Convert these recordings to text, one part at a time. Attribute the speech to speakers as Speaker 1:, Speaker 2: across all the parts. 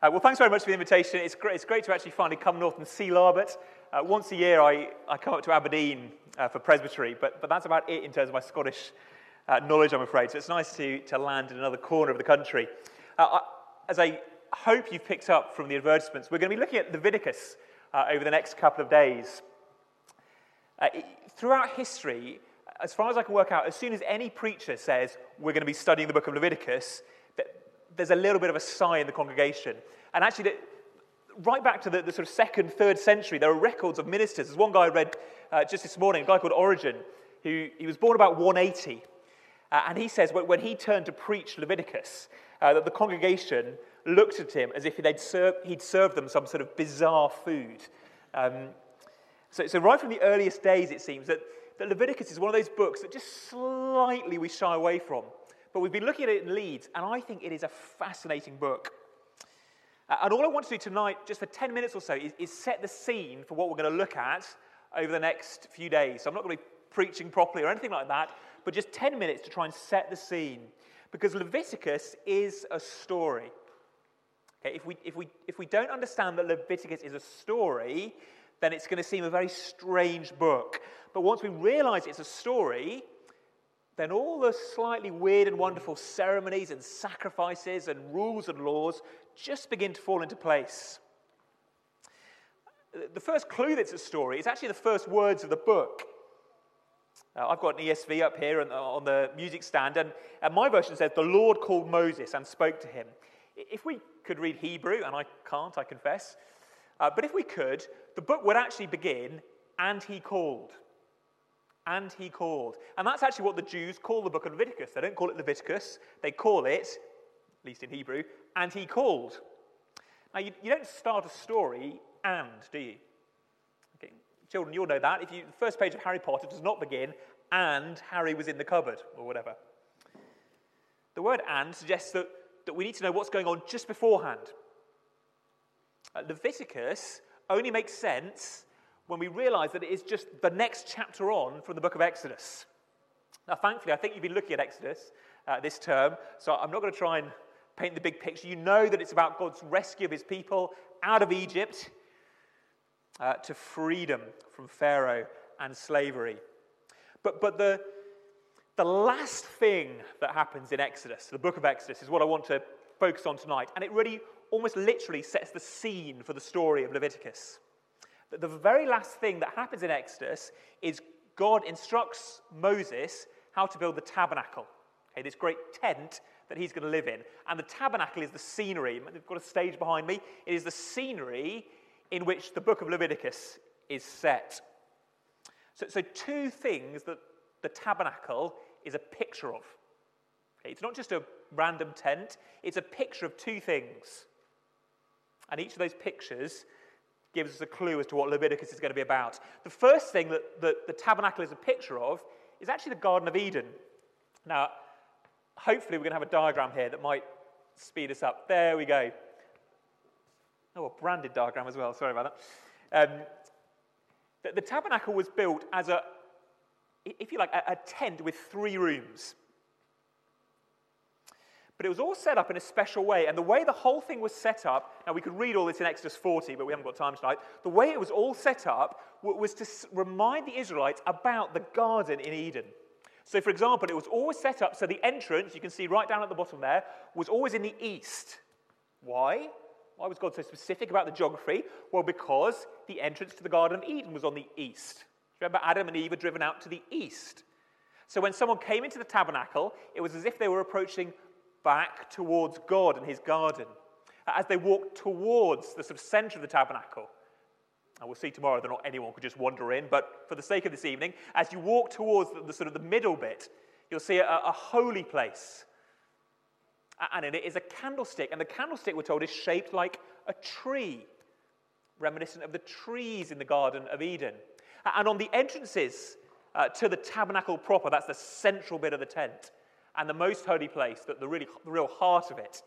Speaker 1: Uh, well, thanks very much for the invitation. It's great, it's great to actually finally come north and see Larbert. Uh, once a year, I, I come up to Aberdeen uh, for presbytery, but, but that's about it in terms of my Scottish uh, knowledge, I'm afraid. So it's nice to, to land in another corner of the country. Uh, I, as I hope you've picked up from the advertisements, we're going to be looking at Leviticus uh, over the next couple of days. It, throughout history, as far as I can work out, as soon as any preacher says we're going to be studying the book of Leviticus, there's a little bit of a sigh in the congregation. And actually, right back to the, the, sort of second, third century, there are records of ministers. There's one guy I read uh, just this morning, a guy called Origen, who he was born about 180. Uh, and he says when, when, he turned to preach Leviticus, uh, that the congregation looked at him as if he'd, serve, he'd served them some sort of bizarre food. Um, so, so, right from the earliest days, it seems that, that Leviticus is one of those books that just slightly we shy away from. But we've been looking at it in Leeds, and I think it is a fascinating book. Uh, and all I want to do tonight, just for 10 minutes or so, is, is set the scene for what we're going to look at over the next few days. So I'm not going to be preaching properly or anything like that, but just 10 minutes to try and set the scene. Because Leviticus is a story. Okay, if, we, if, we, if we don't understand that Leviticus is a story, then it's going to seem a very strange book. But once we realize it's a story, then all the slightly weird and wonderful ceremonies and sacrifices and rules and laws just begin to fall into place. The first clue that's a story is actually the first words of the book. Uh, I've got an ESV up here on the music stand, and, and my version says, The Lord called Moses and spoke to him. If we could read Hebrew, and I can't, I confess, uh, but if we could, the book would actually begin, and he called and he called. And that's actually what the Jews call the book of Leviticus. They don't call it Leviticus, they call it, at least in Hebrew, and he called. Now, you, you don't start a story and, do you? Okay. Children, you'll know that. If you, the first page of Harry Potter does not begin, and Harry was in the cupboard, or whatever. The word and suggests that, that we need to know what's going on just beforehand. Uh, Leviticus only makes sense when we realize that it is just the next chapter on from the book of Exodus. Now, thankfully, I think you've been looking at Exodus uh, this term, so I'm not going to try and paint the big picture. You know that it's about God's rescue of his people out of Egypt uh, to freedom from Pharaoh and slavery. But, but the, the last thing that happens in Exodus, the book of Exodus, is what I want to focus on tonight. And it really almost literally sets the scene for the story of Leviticus. The very last thing that happens in Exodus is God instructs Moses how to build the tabernacle, okay, this great tent that he's going to live in. And the tabernacle is the scenery. They've got a stage behind me. It is the scenery in which the book of Leviticus is set. So, so two things that the tabernacle is a picture of. Okay, it's not just a random tent, it's a picture of two things. And each of those pictures gives us a clue as to what Leviticus is going to be about. The first thing that, that the tabernacle is a picture of is actually the Garden of Eden. Now, hopefully, we're going to have a diagram here that might speed us up. There we go. Oh, a branded diagram as well. Sorry about that. Um, the, the, tabernacle was built as a, if you like, a, a tent with three rooms. But it was all set up in a special way. And the way the whole thing was set up, now we could read all this in Exodus 40, but we haven't got time tonight. The way it was all set up was to remind the Israelites about the garden in Eden. So, for example, it was always set up so the entrance, you can see right down at the bottom there, was always in the east. Why? Why was God so specific about the geography? Well, because the entrance to the Garden of Eden was on the east. Remember, Adam and Eve were driven out to the east. So when someone came into the tabernacle, it was as if they were approaching back towards God and his garden. As they walk towards the sort of center of the tabernacle, and we'll see tomorrow that not anyone could just wander in, but for the sake of this evening, as you walk towards the, the sort of the middle bit, you'll see a, a holy place. And in it is a candlestick, and the candlestick, we're told, is shaped like a tree, reminiscent of the trees in the Garden of Eden. And on the entrances uh, to the tabernacle proper, that's the central bit of the tent, and the most holy place, the, the, really, the real heart of it,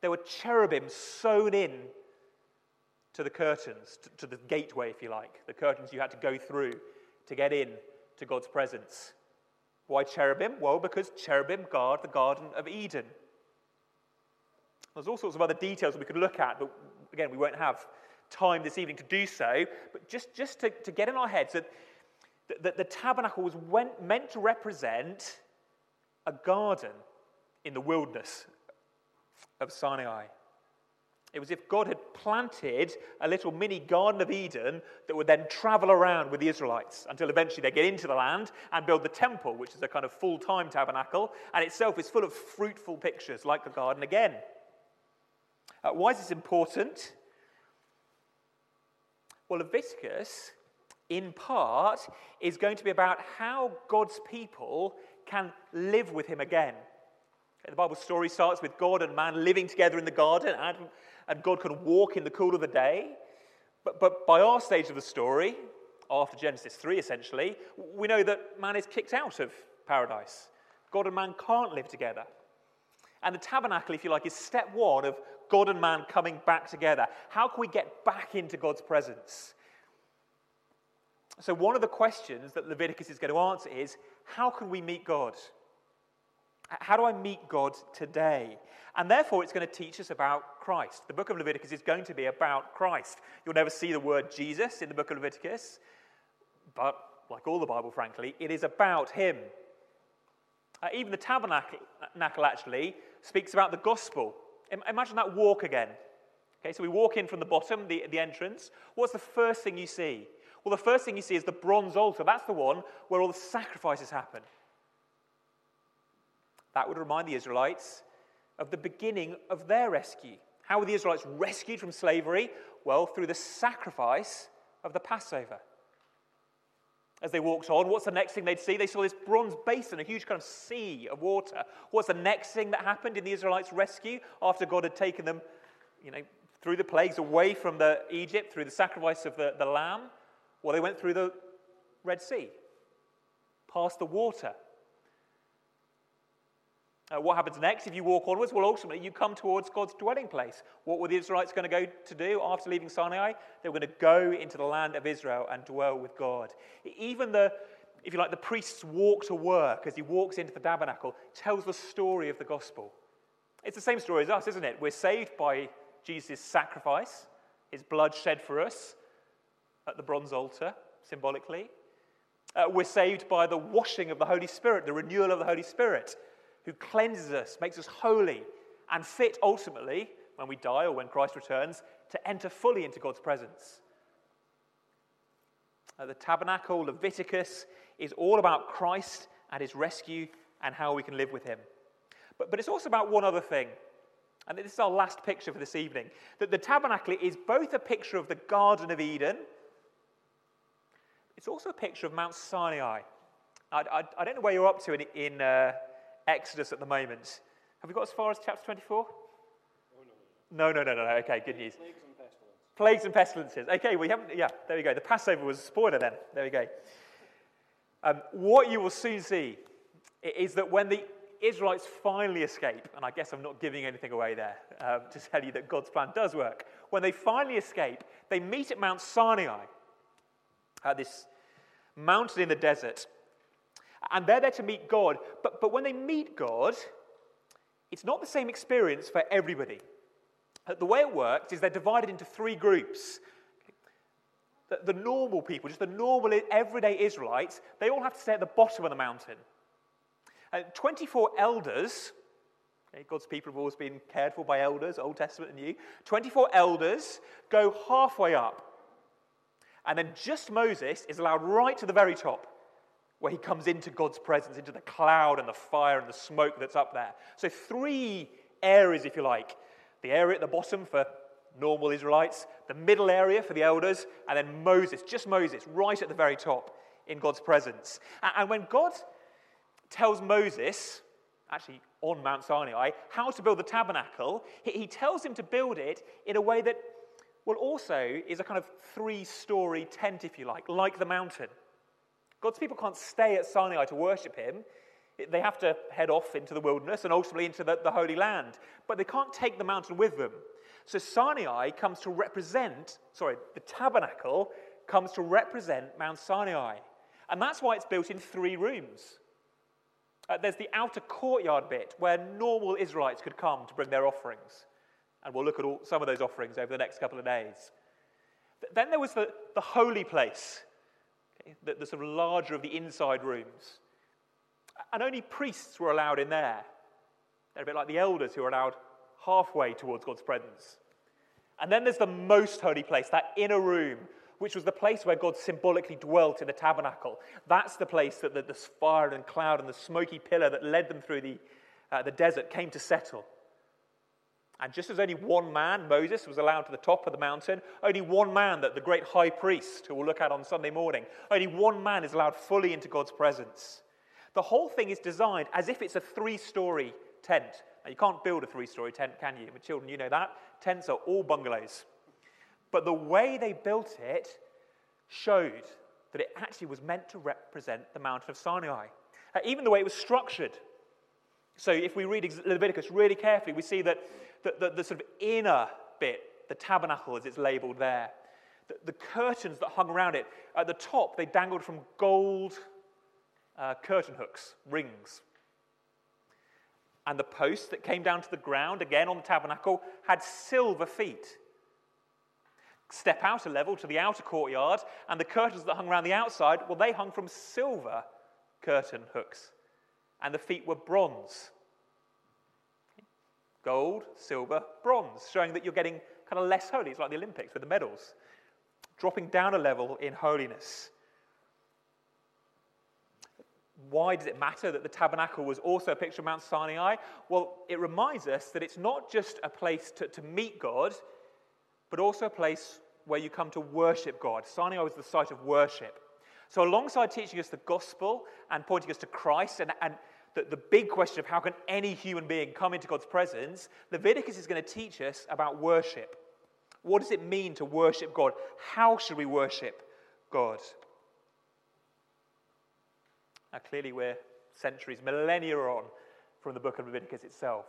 Speaker 1: there were cherubim sewn in to the curtains, to, to the gateway, if you like, the curtains you had to go through to get in to God's presence. Why cherubim? Well, because cherubim guard the Garden of Eden. There's all sorts of other details we could look at, but again, we won't have time this evening to do so. But just, just to, to get in our heads that, that the tabernacle was went, meant to represent a garden in the wilderness of Sinai. It was if God had planted a little mini Garden of Eden that would then travel around with the Israelites until eventually they get into the land and build the temple, which is a kind of full time tabernacle, and itself is full of fruitful pictures like the garden again. Uh, why is this important? Well, Leviticus, in part, is going to be about how God's people can live with Him again. The Bible story starts with God and man living together in the garden, and, God can walk in the cool of the day. But, but by our stage of the story, after Genesis 3 essentially, we know that man is kicked out of paradise. God and man can't live together. And the tabernacle, if you like, is step one of God and man coming back together. How can we get back into God's presence? So, one of the questions that Leviticus is going to answer is how can we meet God? How do I meet God today? And therefore, it's going to teach us about Christ. The book of Leviticus is going to be about Christ. You'll never see the word Jesus in the book of Leviticus, but like all the Bible, frankly, it is about Him. Uh, even the tabernacle, actually, speaks about the gospel. Imagine that walk again. Okay, so we walk in from the bottom, the, the entrance. What's the first thing you see? Well, the first thing you see is the bronze altar. That's the one where all the sacrifices happen. That would remind the Israelites of the beginning of their rescue. How were the Israelites rescued from slavery? Well, through the sacrifice of the Passover. As they walked on, what's the next thing they'd see? They saw this bronze basin, a huge kind of sea of water. What's the next thing that happened in the Israelites' rescue after God had taken them, you know, through the plagues away from the Egypt, through the sacrifice of the, the lamb? Well, they went through the Red Sea, past the water, uh, what happens next if you walk onwards? Well, ultimately, you come towards God's dwelling place. What were the Israelites going to go to do after leaving Sinai? They were going to go into the land of Israel and dwell with God. Even the, if you like, the priest's walk to work as he walks into the tabernacle tells the story of the gospel. It's the same story as us, isn't it? We're saved by Jesus' sacrifice, his blood shed for us at the bronze altar, symbolically. Uh, we're saved by the washing of the Holy Spirit, the renewal of the Holy Spirit who cleanses us, makes us holy, and fit ultimately, when we die or when Christ returns, to enter fully into God's presence. Uh, the tabernacle, Leviticus, is all about Christ and his rescue and how we can live with him. But, but it's also about one other thing. And this is our last picture for this evening. That the tabernacle is both a picture of the Garden of Eden, it's also a picture of Mount Sinai. I, I, I don't know where you're up to in, in, uh, Exodus at the moment. Have we got as far as chapter 24? no. No, no, no, no. Okay, good news. Plagues and pestilences. Plagues and pestilences. Okay, we haven't, yeah, there we go. The Passover was a spoiler then. There we go. Um, what you will soon see is that when the Israelites finally escape, and I guess I'm not giving anything away there um, to tell you that God's plan does work. When they finally escape, they meet at Mount Sinai, at this mountain in the desert, and they're there to meet God. But, but when they meet God, it's not the same experience for everybody. The way it works is they're divided into three groups. The, the normal people, just the normal everyday Israelites, they all have to stay at the bottom of the mountain. Uh, 24 elders, okay, God's people have always been cared for by elders, Old Testament and New. 24 elders go halfway up. And then just Moses is allowed right to the very top where he comes into God's presence, into the cloud and the fire and the smoke that's up there. So, three areas, if you like the area at the bottom for normal Israelites, the middle area for the elders, and then Moses, just Moses, right at the very top in God's presence. And when God tells Moses, actually on Mount Sinai, how to build the tabernacle, he tells him to build it in a way that, well, also is a kind of three story tent, if you like, like the mountain. God's people can't stay at Sinai to worship him. They have to head off into the wilderness and ultimately into the, the Holy Land. But they can't take the mountain with them. So Sinai comes to represent, sorry, the tabernacle comes to represent Mount Sinai. And that's why it's built in three rooms. Uh, there's the outer courtyard bit where normal Israelites could come to bring their offerings. And we'll look at all, some of those offerings over the next couple of days. Then there was the, the holy place, okay, the, the sort of larger of the inside rooms. And only priests were allowed in there. They're a bit like the elders who are allowed halfway towards God's presence. And then there's the most holy place, that inner room, which was the place where God symbolically dwelt in the tabernacle. That's the place that the, the fire and cloud and the smoky pillar that led them through the, uh, the desert came to settle. And just as only one man, Moses, was allowed to the top of the mountain, only one man, that the great high priest, who we'll look at on Sunday morning, only one man is allowed fully into God's presence. The whole thing is designed as if it's a three story tent. Now, you can't build a three story tent, can you? With children, you know that. Tents are all bungalows. But the way they built it showed that it actually was meant to represent the mountain of Sinai. Uh, even the way it was structured. So if we read Leviticus really carefully, we see that the, the, the sort of inner bit, the tabernacle as it's labeled there, the, the, curtains that hung around it, at the top they dangled from gold uh, curtain hooks, rings. And the posts that came down to the ground, again on the tabernacle, had silver feet. Step out a level to the outer courtyard, and the curtains that hung around the outside, well, they hung from silver curtain hooks, and the feet were bronze. Gold, silver, bronze, showing that you're getting kind of less holy. It's like the Olympics with the medals. Dropping down a level in holiness. Why does it matter that the tabernacle was also a picture of Mount Sinai? Well, it reminds us that it's not just a place to, to meet God, but also a place where you come to worship God. Sinai was the site of worship. So, alongside teaching us the gospel and pointing us to Christ and, and the, big question of how can any human being come into God's presence, Leviticus is going to teach us about worship. What does it mean to worship God? How should we worship God? Now, clearly, we're centuries, millennia on from the book of Leviticus itself.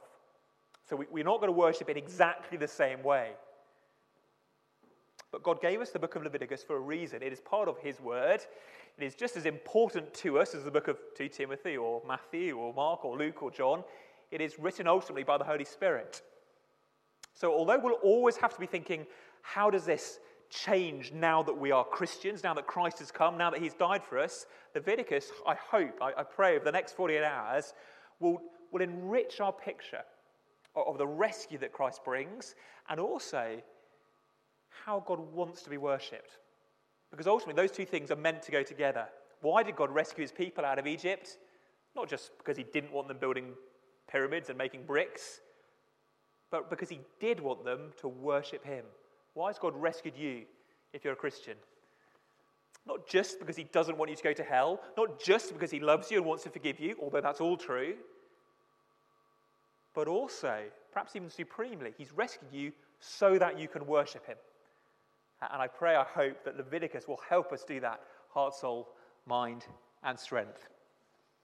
Speaker 1: So, we, we're not going to worship in exactly the same way. But God gave us the book of Leviticus for a reason. It is part of His word. It is just as important to us as the book of 2 Timothy or Matthew or Mark or Luke or John. It is written ultimately by the Holy Spirit. So, although we'll always have to be thinking, how does this change now that we are Christians, now that Christ has come, now that He's died for us, Leviticus, I hope, I, I pray, over the next 48 hours, will, will enrich our picture of, of the rescue that Christ brings and also how God wants to be worshipped. Because ultimately, those two things are meant to go together. Why did God rescue his people out of Egypt? Not just because he didn't want them building pyramids and making bricks, but because he did want them to worship him. Why has God rescued you if you're a Christian? Not just because he doesn't want you to go to hell, not just because he loves you and wants to forgive you, although that's all true, but also, perhaps even supremely, he's rescued you so that you can worship him. And I pray, I hope that Leviticus will help us do that heart, soul, mind, and strength.